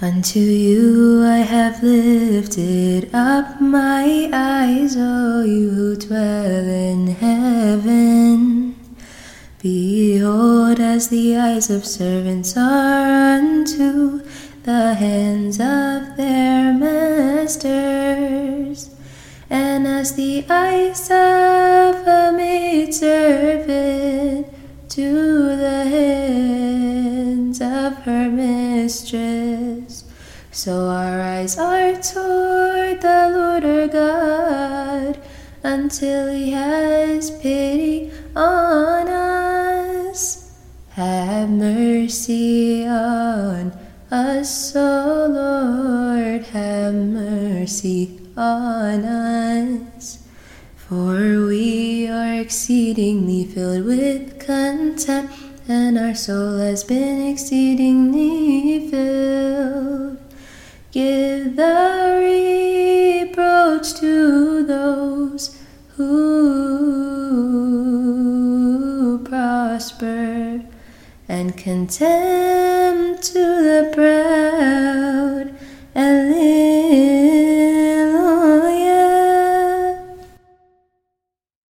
Unto you I have lifted up my eyes, O you who dwell in heaven. Behold, as the eyes of servants are unto the hands of their masters, and as the eyes of a maidservant to the of her mistress. So our eyes are toward the Lord our God until he has pity on us. Have mercy on us, O Lord, have mercy on us. For we are exceedingly filled with contempt, and our soul has been exceedingly filled. Give the reproach to those who prosper, and contempt to the proud.